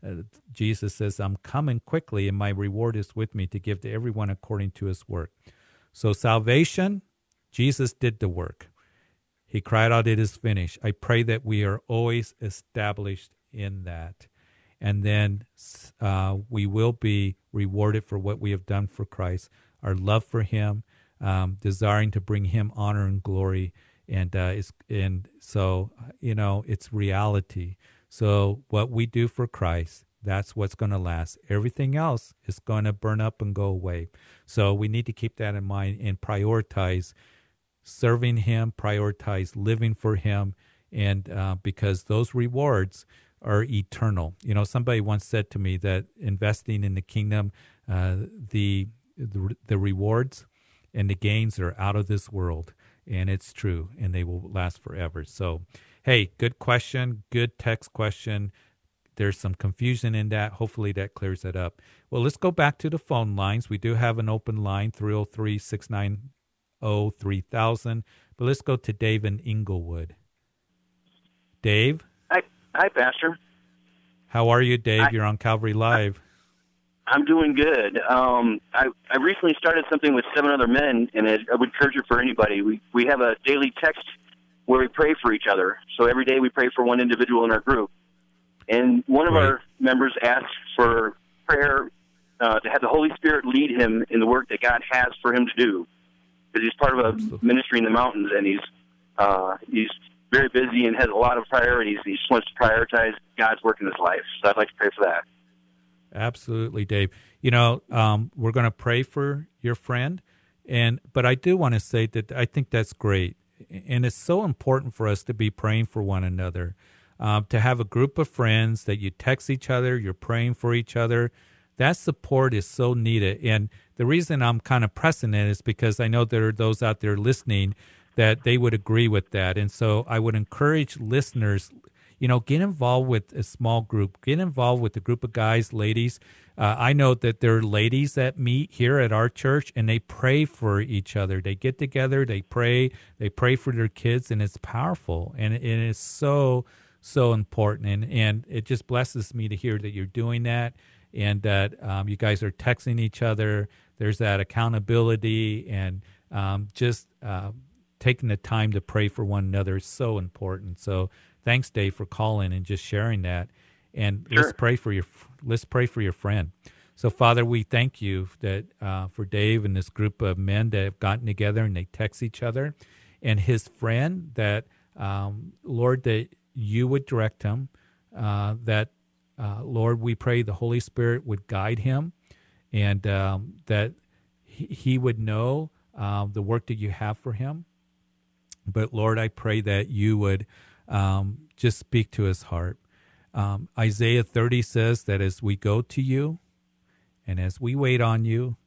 uh, Jesus says, I'm coming quickly, and my reward is with me to give to everyone according to his work. So, salvation, Jesus did the work. He cried out, It is finished. I pray that we are always established in that. And then uh, we will be rewarded for what we have done for Christ, our love for Him, um, desiring to bring Him honor and glory. And uh, and so you know it's reality. So what we do for Christ, that's what's going to last. Everything else is going to burn up and go away. So we need to keep that in mind and prioritize serving Him, prioritize living for Him, and uh, because those rewards are eternal. You know, somebody once said to me that investing in the kingdom, uh, the, the the rewards and the gains are out of this world, and it's true, and they will last forever. So, hey, good question, good text question. There's some confusion in that. Hopefully that clears that up. Well, let's go back to the phone lines. We do have an open line 303 690 3000. But let's go to Dave in Englewood. Dave? Hi, hi Pastor. How are you, Dave? I, You're on Calvary Live. I'm doing good. Um, I, I recently started something with seven other men, and I would encourage it for anybody. We, we have a daily text where we pray for each other. So every day we pray for one individual in our group. And one of right. our members asked for prayer uh, to have the Holy Spirit lead him in the work that God has for him to do, because he's part of a Absolutely. ministry in the mountains, and he's uh, he's very busy and has a lot of priorities. He just wants to prioritize God's work in his life. So I'd like to pray for that. Absolutely, Dave. You know, um, we're going to pray for your friend, and but I do want to say that I think that's great, and it's so important for us to be praying for one another uh, to have a group of friends that you text each other, you're praying for each other. That support is so needed. And the reason I'm kind of pressing it is because I know there are those out there listening that they would agree with that. And so I would encourage listeners, you know, get involved with a small group, get involved with a group of guys, ladies. Uh, I know that there are ladies that meet here at our church and they pray for each other. They get together, they pray, they pray for their kids, and it's powerful. And it is so, so important. And, and it just blesses me to hear that you're doing that and that um, you guys are texting each other. There's that accountability and um, just uh, taking the time to pray for one another is so important. So thanks, Dave, for calling and just sharing that. And sure. let's pray for your let's pray for your friend. So, Father, we thank you that uh, for Dave and this group of men that have gotten together and they text each other, and his friend that um, Lord that you would direct him, uh, that, uh, Lord, we pray the Holy Spirit would guide him and um, that he, he, would know uh, the work that you have for him. But Lord, I pray that you would um, just speak to his heart. Um, Isaiah 30 says that as we go to you and as we wait on you,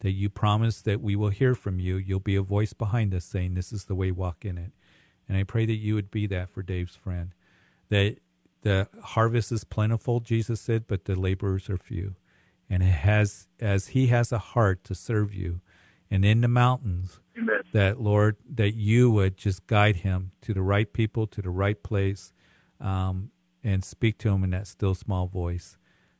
that you promise that we will hear from you. You'll be a voice behind us saying, This is the way, walk in it. And I pray that you would be that for Dave's friend that the harvest is plentiful, Jesus said, but the laborers are few. And it has, as he has a heart to serve you, and in the mountains, Amen. that Lord, that you would just guide him to the right people, to the right place, um, and speak to him in that still small voice.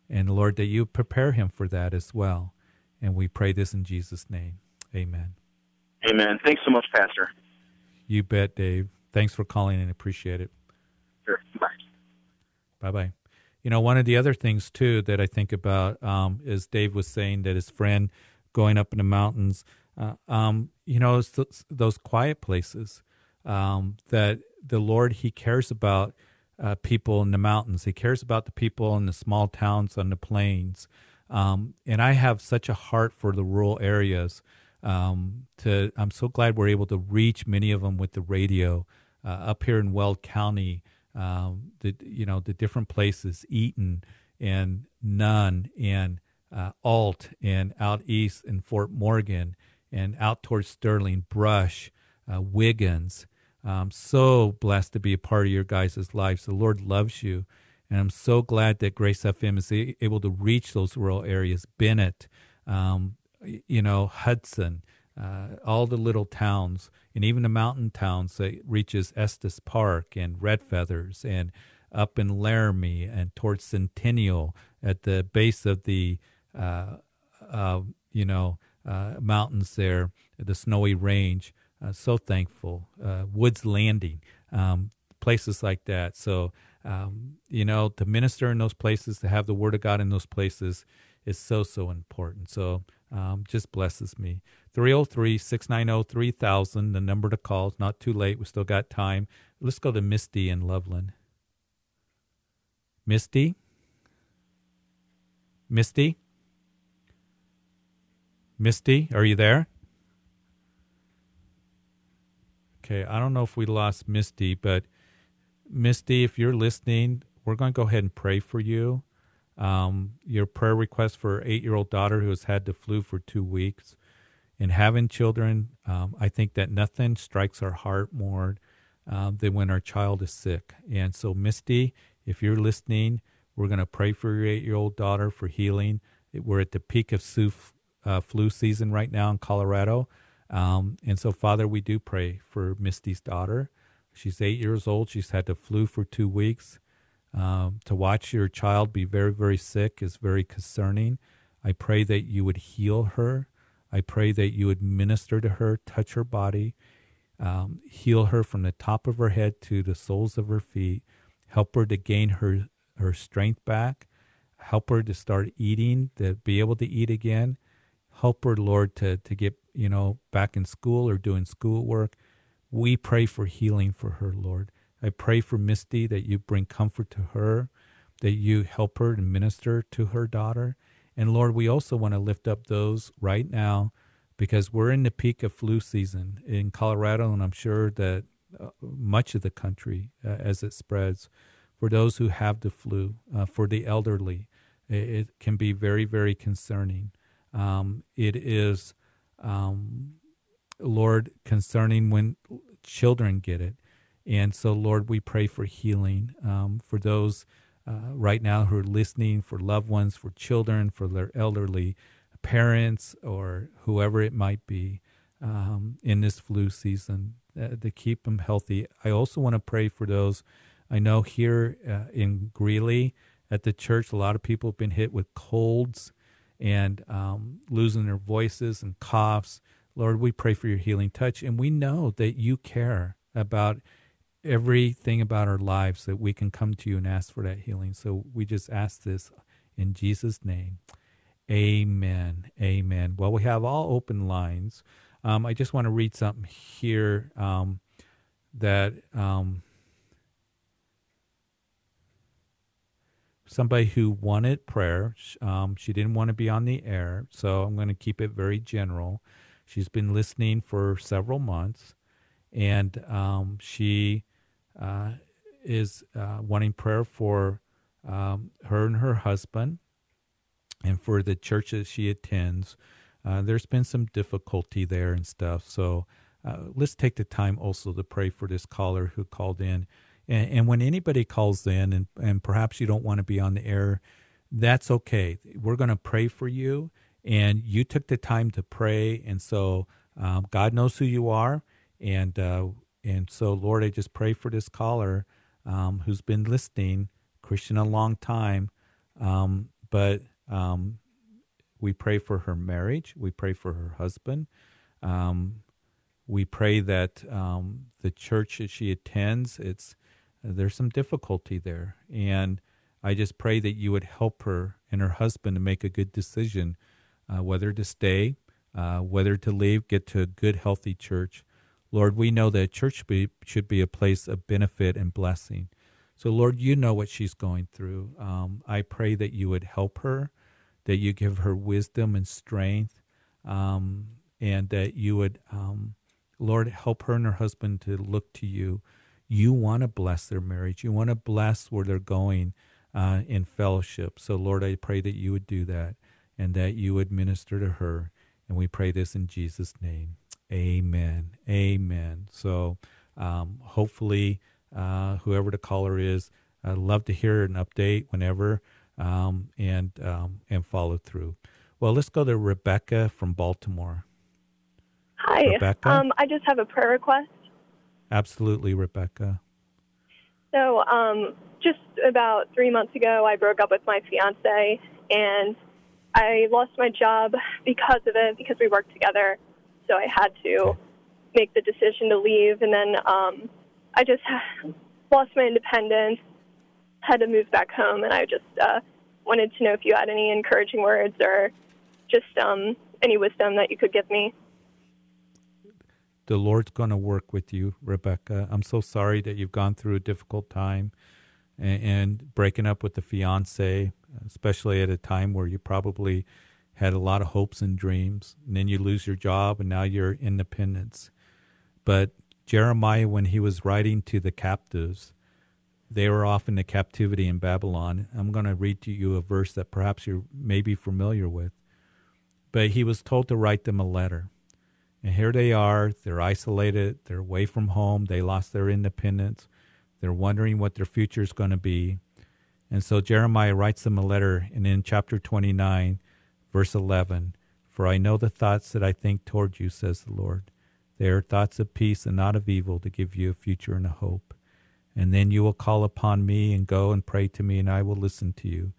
And Lord, that you prepare him for that as well. And we pray this in Jesus' name. Amen. Amen. Thanks so much, Pastor. You bet, Dave. Thanks for calling and appreciate it. Bye. Bye. You know, one of the other things too that I think about um, is Dave was saying that his friend going up in the mountains, uh, um, you know, those, those quiet places um, that the Lord He cares about uh, people in the mountains. He cares about the people in the small towns on the plains. Um, and I have such a heart for the rural areas. Um, to I'm so glad we're able to reach many of them with the radio uh, up here in Weld County. Um, the you know the different places, Eaton and Nunn and uh, Ault and out east in Fort Morgan and out towards Sterling, Brush, uh, Wiggins. I'm so blessed to be a part of your guys' lives. The Lord loves you. And I'm so glad that Grace FM is able to reach those rural areas. Bennett, um, you know, Hudson, uh, all the little towns, and even the mountain towns that reaches Estes Park and Red Feathers, and up in Laramie and towards Centennial at the base of the, uh, uh, you know, uh, mountains there, the snowy range. Uh, so thankful. Uh, Woods Landing, um, places like that. So um, you know, to minister in those places, to have the Word of God in those places is so, so important. So um, just blesses me. 303 690 3000, the number to call. It's not too late. We still got time. Let's go to Misty in Loveland. Misty? Misty? Misty, are you there? Okay, I don't know if we lost Misty, but Misty, if you're listening, we're going to go ahead and pray for you. Um, your prayer request for eight year old daughter who has had the flu for two weeks and having children, um, I think that nothing strikes our heart more um, than when our child is sick. And so, Misty, if you're listening, we're going to pray for your eight year old daughter for healing. We're at the peak of uh, flu season right now in Colorado. Um, and so, Father, we do pray for Misty's daughter. She's eight years old. She's had the flu for two weeks. Um, to watch your child be very, very sick is very concerning. I pray that you would heal her. I pray that you would minister to her, touch her body, um, heal her from the top of her head to the soles of her feet, help her to gain her, her strength back, help her to start eating, to be able to eat again, help her, Lord, to, to get, you know, back in school or doing schoolwork. We pray for healing for her, Lord. I pray for Misty that you bring comfort to her, that you help her and minister to her daughter. And Lord, we also want to lift up those right now because we're in the peak of flu season in Colorado, and I'm sure that uh, much of the country uh, as it spreads. For those who have the flu, uh, for the elderly, it, it, can be very, very concerning. Um, it is um, Lord, concerning when children get it. And so, Lord, we pray for healing um, for those uh, right now who are listening, for loved ones, for children, for their elderly parents, or whoever it might be um, in this flu season uh, to keep them healthy. I also want to pray for those. I know here uh, in Greeley at the church, a lot of people have been hit with colds and um, losing their voices and coughs. Lord, we pray for your healing touch, and we know that you care about everything about our lives that we can come to you and ask for that healing. So we just ask this in Jesus' name. Amen. Amen. Well, we have all open lines. Um, I just want to read something here um, that um, somebody who wanted prayer, um, she didn't want to be on the air, so I'm going to keep it very general. She's been listening for several months, and um, she uh, is uh, wanting prayer for um, her and her husband and for the church that she attends. Uh, there's been some difficulty there and stuff. So uh, let's take the time also to pray for this caller who called in. And, and when anybody calls in, and, and perhaps you don't want to be on the air, that's okay. We're going to pray for you and you took the time to pray, and so um, God knows who you are, and uh, and so Lord, I just pray for this caller um, who's been listening, Christian a long time, um, but um, we pray for her marriage, we pray for her husband, um, we pray that um, the church that she attends, it's there's some difficulty there, and I just pray that you would help her and her husband to make a good decision uh, whether to stay, uh, whether to leave, get to a good, healthy church. Lord, we know that church should be, should be a place of benefit and blessing. So, Lord, you know what she's going through. Um, I pray that you would help her, that you give her wisdom and strength um, and that you would, um, Lord, help her and her husband to look to you. You want to bless their marriage. You want to bless where they're going uh, in fellowship. So, Lord, I pray that you would do that and that you would minister to her. And we pray this in Jesus' name. Amen. Amen. So, um, hopefully, uh, whoever the caller is, I'd love to hear an update whenever um, and um, and follow through. Well, let's go to Rebecca from Baltimore. Hi. Rebecca? Um, I just have a prayer request. Absolutely, Rebecca. So, um, just about three months ago, I broke up with my fiance, and I lost my job because of it, because we worked together. So I had to make the decision to leave, and then um, I just lost my independence, had to move back home, and I just uh, wanted to know if you had any encouraging words or just um, any wisdom that you could give me. The Lord's going to work with you, Rebecca. I'm so sorry that you've gone through a difficult time and, and breaking up with the fiance, especially at a time where you probably had a lot of hopes and dreams. And then you lose your job and now you're independence. But Jeremiah, when he was writing to the captives, they were off in the captivity in Babylon. I'm going to read to you a verse that perhaps you may be familiar with. But he was told to write them a letter. And here they are. They're isolated. They're away from home. They lost their independence. They're wondering what their future is going to be. And so Jeremiah writes them a letter, and in chapter 29, verse 11, For I know the thoughts that I think toward you, says the Lord. They are thoughts of peace and not of evil to give you a future and a hope. And then you will call upon me and go and pray to me, and I will listen to you.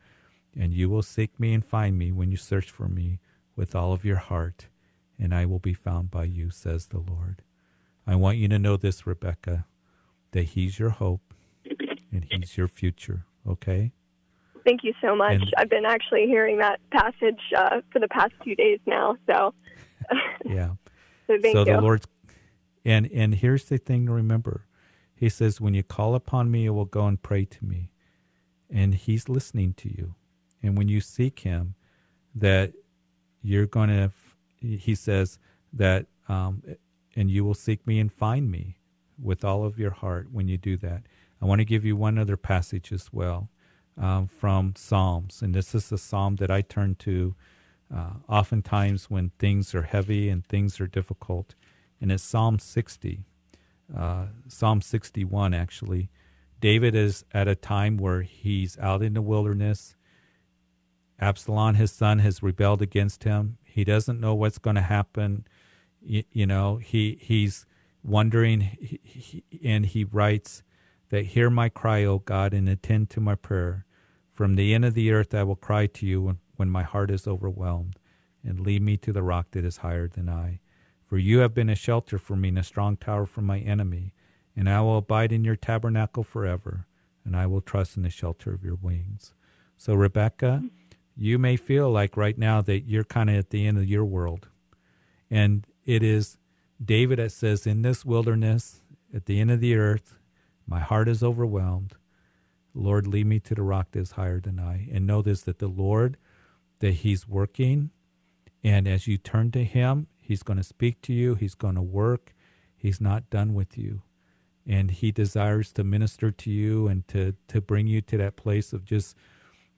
And you will seek me and find me when you search for me with all of your heart, and I will be found by you, says the Lord. I want you to know this, Rebecca, that He's your hope and He's your future, okay? Thank you so much. And, I've been actually hearing that passage uh, for the past few days now, so. yeah. so thank so you. the Lord's, and, and here's the thing to remember he says, When you call upon me, you will go and pray to me. And he's listening to you. And when you seek him, that you're going to, he says, that, um, and you will seek me and find me with all of your heart when you do that. I want to give you one other passage as well um, from Psalms. And this is a psalm that I turn to uh, oftentimes when things are heavy and things are difficult. And it's Psalm 60 uh, Psalm 61, actually. David is at a time where he's out in the wilderness. Absalom, his son, has rebelled against him. He doesn't know what's going to happen. You, you, know, he he's wondering, he, he, and he writes that, "Hear my cry, O God, and attend to my prayer. From the end of the earth I will cry to you when, my heart is overwhelmed, and lead me to the rock that is higher than I." For you have been a shelter for me and a strong tower from my enemy, and I will abide in your tabernacle forever, and I will trust in the shelter of your wings. So, Rebecca, you may feel like right now that you're kind of at the end of your world. And it is David that says, In this wilderness, at the end of the earth, my heart is overwhelmed. Lord, lead me to the rock that is higher than I. And know this that the Lord, that He's working. And as you turn to Him, He's going to speak to you, He's going to work. He's not done with you. And He desires to minister to you and to, to bring you to that place of just,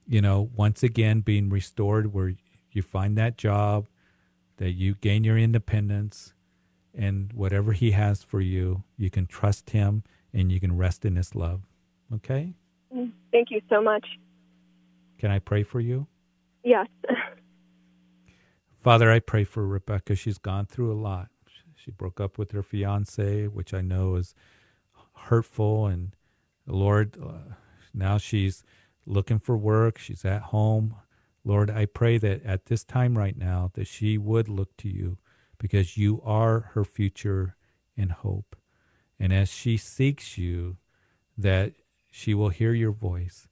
you know, once again being restored where you find that job, that you gain your independence, and whatever He has for you, you can trust Him and you can rest in His love. Okay? Thank you so much. Can I pray for you? Yes. Father, I pray for Rebecca. She's gone through a lot. She broke up with her fiance, which I know is hurtful. And Lord, uh, now she's looking for work. She's at home. Lord, I pray that at this time right now that she would look to you because you are her future and hope. And as she seeks you, that she will hear your voice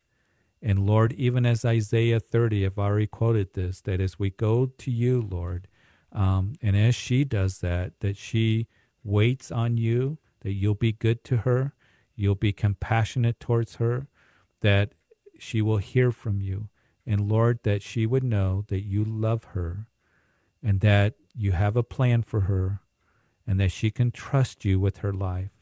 and Lord, even as Isaiah 30, I've already quoted this, that as we go to you, Lord, um, and as she does that, that she waits on you, that you'll be good to her, you'll be compassionate towards her, that she will hear from you. And Lord, that she would know that you love her and that you have a plan for her and that she can trust you with her life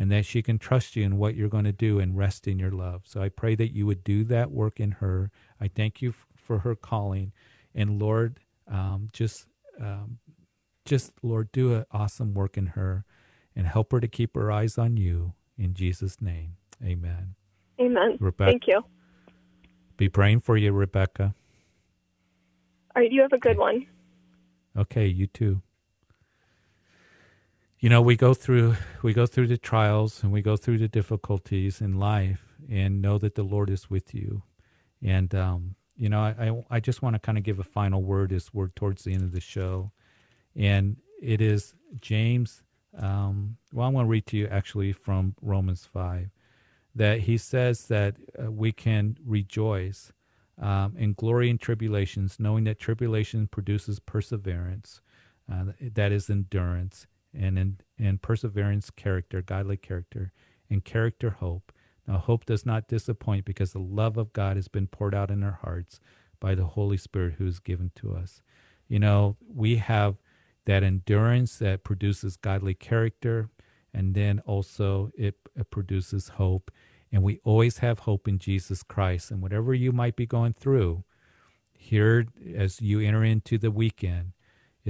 and that she can trust you in what you're going to do and rest in your love. So I pray that you would do that work in her. I thank you f- for her calling. And Lord, um, just, um, just, Lord, do an awesome work in her and help her to keep her eyes on you. In Jesus' name, amen. Amen. Rebecca, Thank you. Be praying for you, Rebecca. All right, you have a good one. Okay, you too. You know, we go through we go through the trials and we go through the difficulties in life, and know that the Lord is with you. And um, you know, I I, I just want to kind of give a final word as we're towards the end of the show, and it is James. Um, well, I want to read to you actually from Romans five, that he says that uh, we can rejoice um, in glory in tribulations, knowing that tribulation produces perseverance, uh, that is endurance, and in, and perseverance, character, godly character, and character, hope. Now, hope does not disappoint because the love of God has been poured out in our hearts by the Holy Spirit who is given to us. You know, we have that endurance that produces godly character, and then also it, it produces hope and we always have hope in Jesus Christ. And whatever you might be going through, here as you enter into the weekend,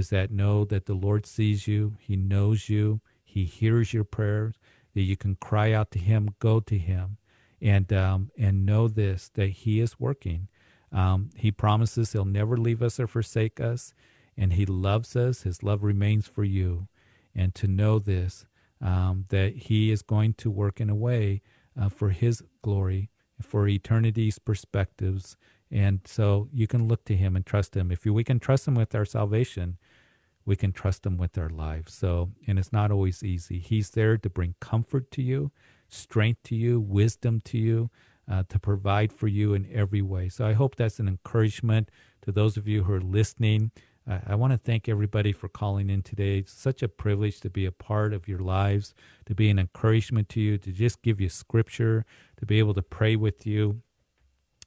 is that know that the Lord sees you, He knows you, He hears your prayers, that you can cry out to Him, go to Him, and um, and know this that He is working. Um, he promises He'll never leave us or forsake us, and He loves us. His love remains for you, and to know this um, that He is going to work in a way uh, for His glory, for eternity's perspectives. And so you can look to Him and trust Him. If we can trust Him with our salvation, we can trust Him with our lives. So, and it's not always easy. He's there to bring comfort to you, strength to you, wisdom to you, uh, to provide for you in every way. So I hope that's an encouragement to those of you who are listening. I want to thank everybody for calling in today. It's such a privilege to be a part of your lives, to be an encouragement to you, to just give you scripture, to be able to pray with you,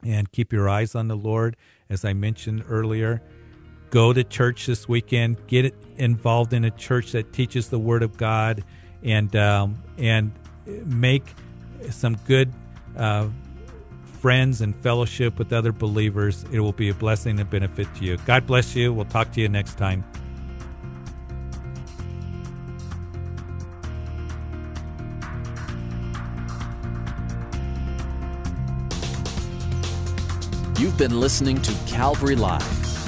and keep your eyes on the Lord. As I mentioned earlier, go to church this weekend, get involved in a church that teaches the Word of God, and um, and make some good uh, friends and fellowship with other believers. It will be a blessing and benefit to you. God bless you. We'll talk to you next time. You've been listening to Calvary Live.